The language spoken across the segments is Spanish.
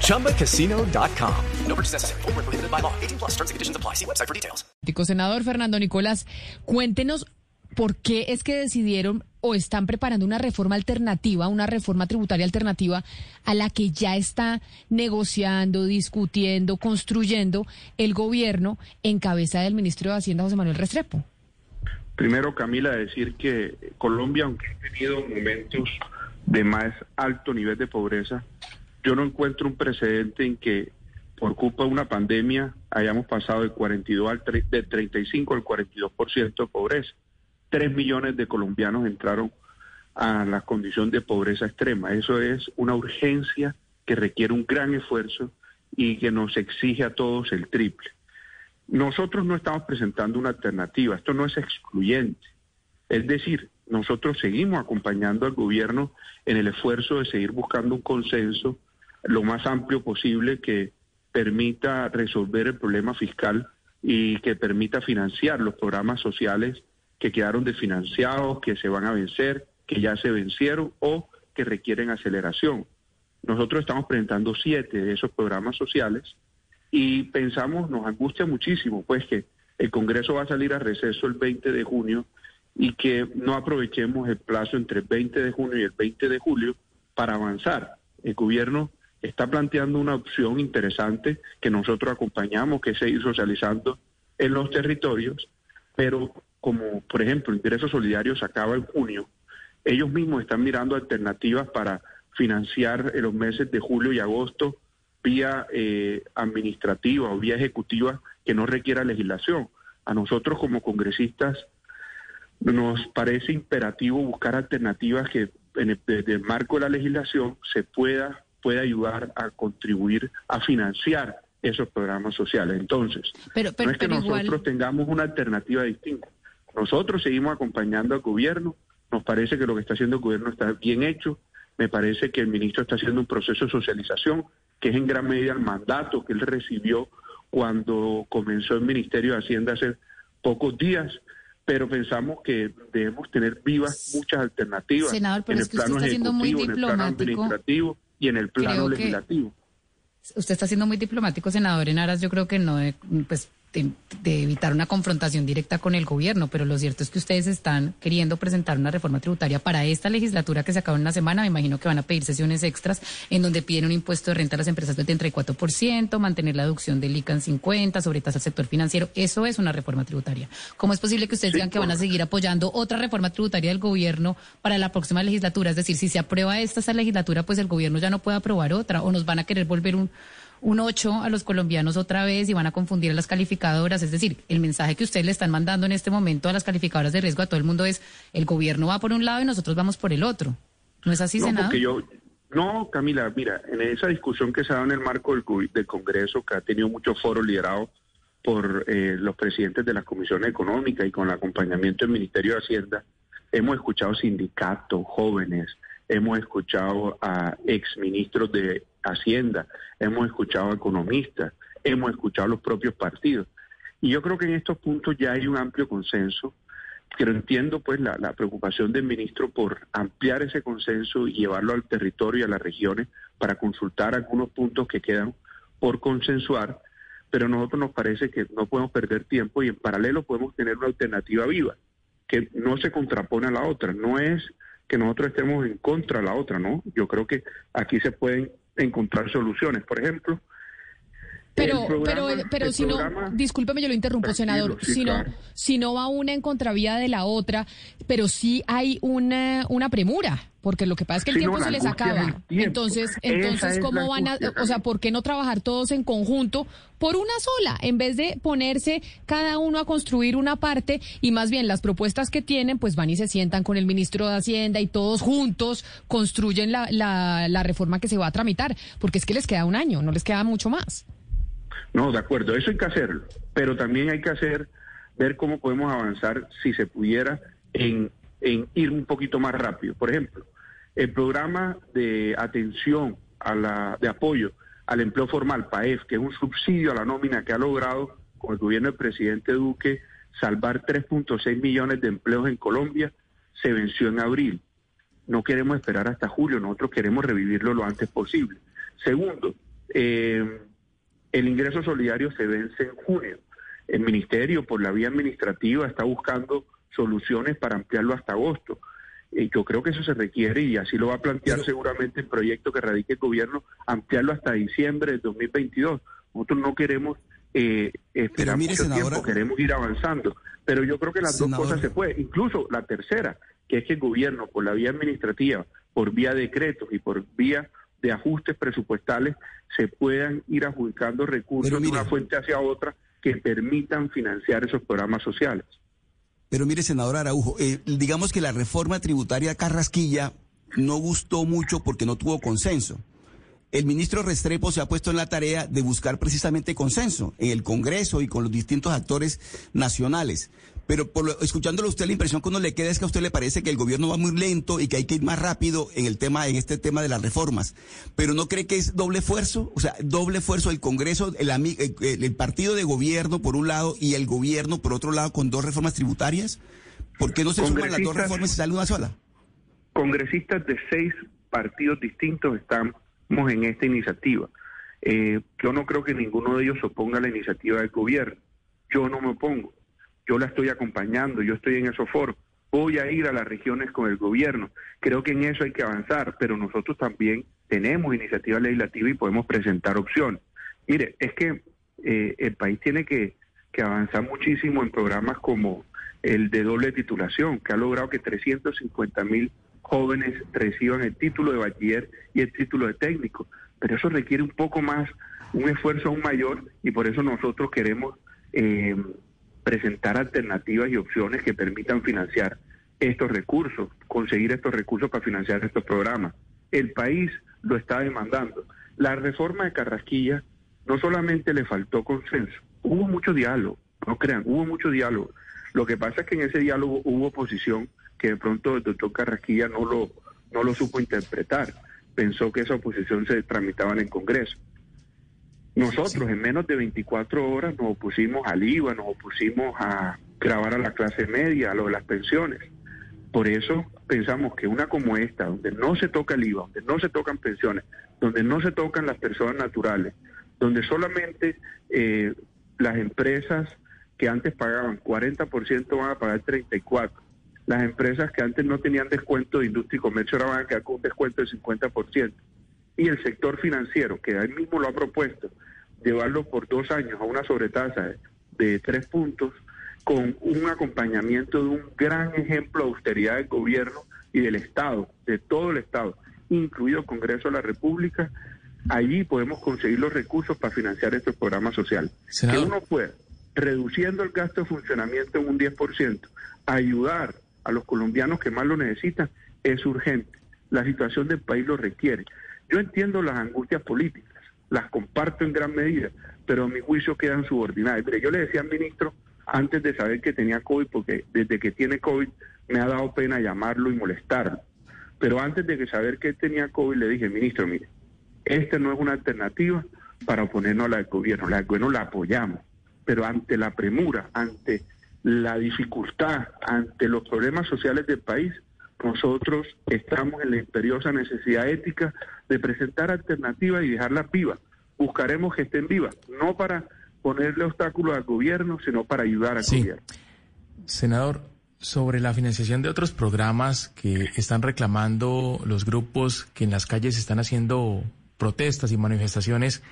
ChumbaCasino.com. No purchase necessary. Full prohibited by law. 18 plus terms and conditions apply. See website for details. Senador Fernando Nicolás, cuéntenos por qué es que decidieron o están preparando una reforma alternativa, una reforma tributaria alternativa a la que ya está negociando, discutiendo, construyendo el gobierno en cabeza del ministro de Hacienda, José Manuel Restrepo. Primero, Camila, decir que Colombia, aunque ha tenido momentos de más alto nivel de pobreza, yo no encuentro un precedente en que por culpa de una pandemia hayamos pasado del 42 al del 35 al 42% de pobreza. Tres millones de colombianos entraron a la condición de pobreza extrema. Eso es una urgencia que requiere un gran esfuerzo y que nos exige a todos el triple. Nosotros no estamos presentando una alternativa, esto no es excluyente. Es decir, nosotros seguimos acompañando al gobierno en el esfuerzo de seguir buscando un consenso lo más amplio posible que permita resolver el problema fiscal y que permita financiar los programas sociales que quedaron desfinanciados, que se van a vencer, que ya se vencieron o que requieren aceleración. Nosotros estamos presentando siete de esos programas sociales y pensamos, nos angustia muchísimo, pues que el Congreso va a salir a receso el 20 de junio y que no aprovechemos el plazo entre el 20 de junio y el 20 de julio para avanzar. El gobierno está planteando una opción interesante que nosotros acompañamos, que se ir socializando en los territorios, pero como por ejemplo Ingresos Solidarios acaba en junio, ellos mismos están mirando alternativas para financiar en los meses de julio y agosto vía eh, administrativa o vía ejecutiva que no requiera legislación. A nosotros como congresistas nos parece imperativo buscar alternativas que el, desde el marco de la legislación se pueda puede ayudar a contribuir a financiar esos programas sociales. Entonces, no es que nosotros tengamos una alternativa distinta. Nosotros seguimos acompañando al gobierno. Nos parece que lo que está haciendo el gobierno está bien hecho. Me parece que el ministro está haciendo un proceso de socialización que es en gran medida el mandato que él recibió cuando comenzó el Ministerio de Hacienda hace pocos días pero pensamos que debemos tener vivas muchas alternativas Senador, pero en el plano ejecutivo, en el plano administrativo y en el plano legislativo. Usted está siendo muy diplomático, senador, en aras yo creo que no, pues de, evitar una confrontación directa con el gobierno, pero lo cierto es que ustedes están queriendo presentar una reforma tributaria para esta legislatura que se acaba en una semana. Me imagino que van a pedir sesiones extras en donde piden un impuesto de renta a las empresas del 34%, mantener la deducción del ICAN 50 sobre tasa al sector financiero. Eso es una reforma tributaria. ¿Cómo es posible que ustedes digan que van a seguir apoyando otra reforma tributaria del gobierno para la próxima legislatura? Es decir, si se aprueba esta, esta legislatura, pues el gobierno ya no puede aprobar otra o nos van a querer volver un un 8 a los colombianos otra vez y van a confundir a las calificadoras. Es decir, el mensaje que ustedes le están mandando en este momento a las calificadoras de riesgo a todo el mundo es el gobierno va por un lado y nosotros vamos por el otro. ¿No es así, no, senador? yo, no, Camila, mira, en esa discusión que se ha dado en el marco del, del Congreso, que ha tenido muchos foros liderados por eh, los presidentes de las comisiones económicas y con el acompañamiento del Ministerio de Hacienda, hemos escuchado sindicatos, jóvenes, hemos escuchado a exministros de Hacienda, hemos escuchado a economistas, hemos escuchado a los propios partidos. Y yo creo que en estos puntos ya hay un amplio consenso, pero entiendo pues la, preocupación del ministro por ampliar ese consenso y llevarlo al territorio y a las regiones para consultar algunos puntos que quedan por consensuar, pero nosotros nos parece que no podemos perder tiempo y en paralelo podemos tener una alternativa viva, que no se contrapone a la otra, no es que nosotros estemos en contra de la otra, ¿no? Yo creo que aquí se pueden encontrar soluciones. Por ejemplo, pero, pero, pero si no, discúlpeme, yo lo interrumpo, senador, si, no, si no va una en contravía de la otra, pero sí hay una, una premura, porque lo que pasa es que el tiempo se les acaba. Entonces, entonces ¿cómo van a, o sea, por qué no trabajar todos en conjunto por una sola, en vez de ponerse cada uno a construir una parte y más bien las propuestas que tienen, pues van y se sientan con el ministro de Hacienda y todos juntos construyen la, la, la reforma que se va a tramitar, porque es que les queda un año, no les queda mucho más. No, de acuerdo, eso hay que hacerlo, pero también hay que hacer ver cómo podemos avanzar si se pudiera en, en ir un poquito más rápido. Por ejemplo, el programa de atención a la, de apoyo al empleo formal, PAEF, que es un subsidio a la nómina que ha logrado con el gobierno del presidente Duque salvar 3.6 millones de empleos en Colombia, se venció en abril. No queremos esperar hasta julio, nosotros queremos revivirlo lo antes posible. Segundo, eh, el ingreso solidario se vence en junio. El ministerio, por la vía administrativa, está buscando soluciones para ampliarlo hasta agosto. Y yo creo que eso se requiere y así lo va a plantear seguramente el proyecto que radique el gobierno, ampliarlo hasta diciembre del 2022. Nosotros no queremos eh, esperar mucho tiempo, queremos ir avanzando. Pero yo creo que las dos cosas se pueden. Incluso la tercera, que es que el gobierno, por la vía administrativa, por vía decretos y por vía de ajustes presupuestales, se puedan ir adjudicando recursos de una fuente hacia otra que permitan financiar esos programas sociales. Pero mire, senador Araujo, eh, digamos que la reforma tributaria Carrasquilla no gustó mucho porque no tuvo consenso. El ministro Restrepo se ha puesto en la tarea de buscar precisamente consenso en el Congreso y con los distintos actores nacionales. Pero por escuchándolo a usted, la impresión que uno le queda es que a usted le parece que el gobierno va muy lento y que hay que ir más rápido en el tema, en este tema de las reformas. Pero no cree que es doble esfuerzo, o sea, doble esfuerzo el Congreso, el, el, partido de gobierno por un lado y el gobierno por otro lado con dos reformas tributarias. ¿Por qué no se suman las dos reformas y sale una sola? Congresistas de seis partidos distintos estamos en esta iniciativa. Eh, yo no creo que ninguno de ellos oponga a la iniciativa del gobierno. Yo no me opongo yo la estoy acompañando, yo estoy en esos foros, voy a ir a las regiones con el gobierno. Creo que en eso hay que avanzar, pero nosotros también tenemos iniciativa legislativa y podemos presentar opciones. Mire, es que eh, el país tiene que, que avanzar muchísimo en programas como el de doble titulación, que ha logrado que 350 mil jóvenes reciban el título de bachiller y el título de técnico. Pero eso requiere un poco más, un esfuerzo aún mayor, y por eso nosotros queremos eh, presentar alternativas y opciones que permitan financiar estos recursos, conseguir estos recursos para financiar estos programas. El país lo está demandando. La reforma de Carrasquilla no solamente le faltó consenso, hubo mucho diálogo, no crean, hubo mucho diálogo. Lo que pasa es que en ese diálogo hubo oposición que de pronto el doctor Carrasquilla no lo, no lo supo interpretar. Pensó que esa oposición se tramitaba en el Congreso. Nosotros en menos de 24 horas nos opusimos al IVA, nos opusimos a grabar a la clase media, a lo de las pensiones. Por eso pensamos que una como esta, donde no se toca el IVA, donde no se tocan pensiones, donde no se tocan las personas naturales, donde solamente eh, las empresas que antes pagaban 40% van a pagar 34%, las empresas que antes no tenían descuento de industria y comercio ahora van a quedar con un descuento del 50%, y el sector financiero, que él mismo lo ha propuesto, llevarlo por dos años a una sobretasa de tres puntos, con un acompañamiento de un gran ejemplo de austeridad del gobierno y del Estado, de todo el Estado, incluido el Congreso de la República, allí podemos conseguir los recursos para financiar estos programas sociales. Que uno pueda, reduciendo el gasto de funcionamiento en un 10%, ayudar a los colombianos que más lo necesitan, es urgente. La situación del país lo requiere. Yo entiendo las angustias políticas, las comparto en gran medida, pero a mi juicio quedan subordinadas. Mire, yo le decía al ministro antes de saber que tenía COVID, porque desde que tiene COVID me ha dado pena llamarlo y molestarlo. Pero antes de que saber que tenía COVID, le dije, ministro, mire, esta no es una alternativa para oponernos a la del gobierno. La del gobierno la apoyamos, pero ante la premura, ante la dificultad, ante los problemas sociales del país, nosotros estamos en la imperiosa necesidad ética de presentar alternativas y dejarlas vivas. Buscaremos que estén vivas, no para ponerle obstáculos al gobierno, sino para ayudar al gobierno. Senador, sobre la financiación de otros programas que están reclamando los grupos que en las calles están haciendo protestas y manifestaciones,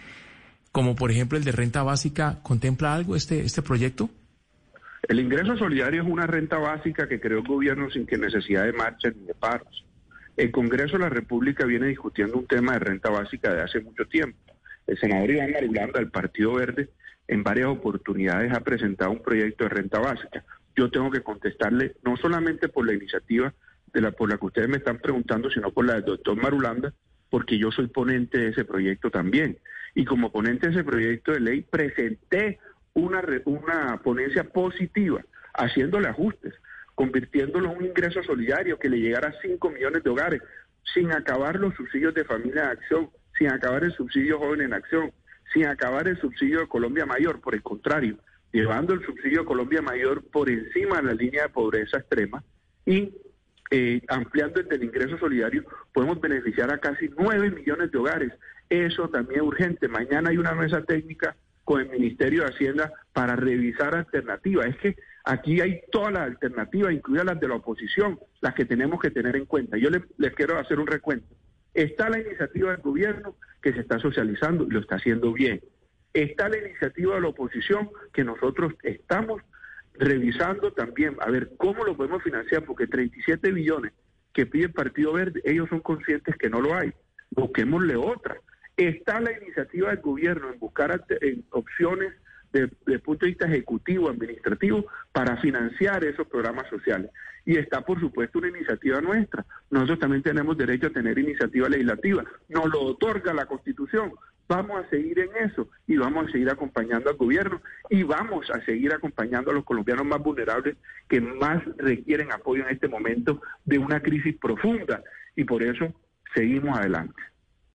como por ejemplo el de renta básica, ¿contempla algo este, este proyecto? El ingreso solidario es una renta básica que creó el gobierno sin que necesidad de marchas ni de paros. El Congreso de la República viene discutiendo un tema de renta básica de hace mucho tiempo. El senador Iván Marulanda del Partido Verde en varias oportunidades ha presentado un proyecto de renta básica. Yo tengo que contestarle no solamente por la iniciativa de la por la que ustedes me están preguntando, sino por la del doctor Marulanda, porque yo soy ponente de ese proyecto también. Y como ponente de ese proyecto de ley presenté una, una ponencia positiva, haciéndole ajustes, convirtiéndolo en un ingreso solidario que le llegara a 5 millones de hogares, sin acabar los subsidios de familia en acción, sin acabar el subsidio joven en acción, sin acabar el subsidio de Colombia Mayor, por el contrario, llevando el subsidio de Colombia Mayor por encima de la línea de pobreza extrema y eh, ampliando el ingreso solidario, podemos beneficiar a casi 9 millones de hogares. Eso también es urgente. Mañana hay una mesa técnica con el Ministerio de Hacienda para revisar alternativas. Es que aquí hay todas las alternativas, incluidas las de la oposición, las que tenemos que tener en cuenta. Yo les quiero hacer un recuento. Está la iniciativa del gobierno que se está socializando y lo está haciendo bien. Está la iniciativa de la oposición que nosotros estamos revisando también, a ver cómo lo podemos financiar, porque 37 billones que pide el Partido Verde, ellos son conscientes que no lo hay. Busquémosle otra. Está la iniciativa del gobierno en buscar opciones desde el punto de vista ejecutivo, administrativo, para financiar esos programas sociales. Y está, por supuesto, una iniciativa nuestra. Nosotros también tenemos derecho a tener iniciativa legislativa. Nos lo otorga la Constitución. Vamos a seguir en eso y vamos a seguir acompañando al gobierno y vamos a seguir acompañando a los colombianos más vulnerables que más requieren apoyo en este momento de una crisis profunda. Y por eso seguimos adelante.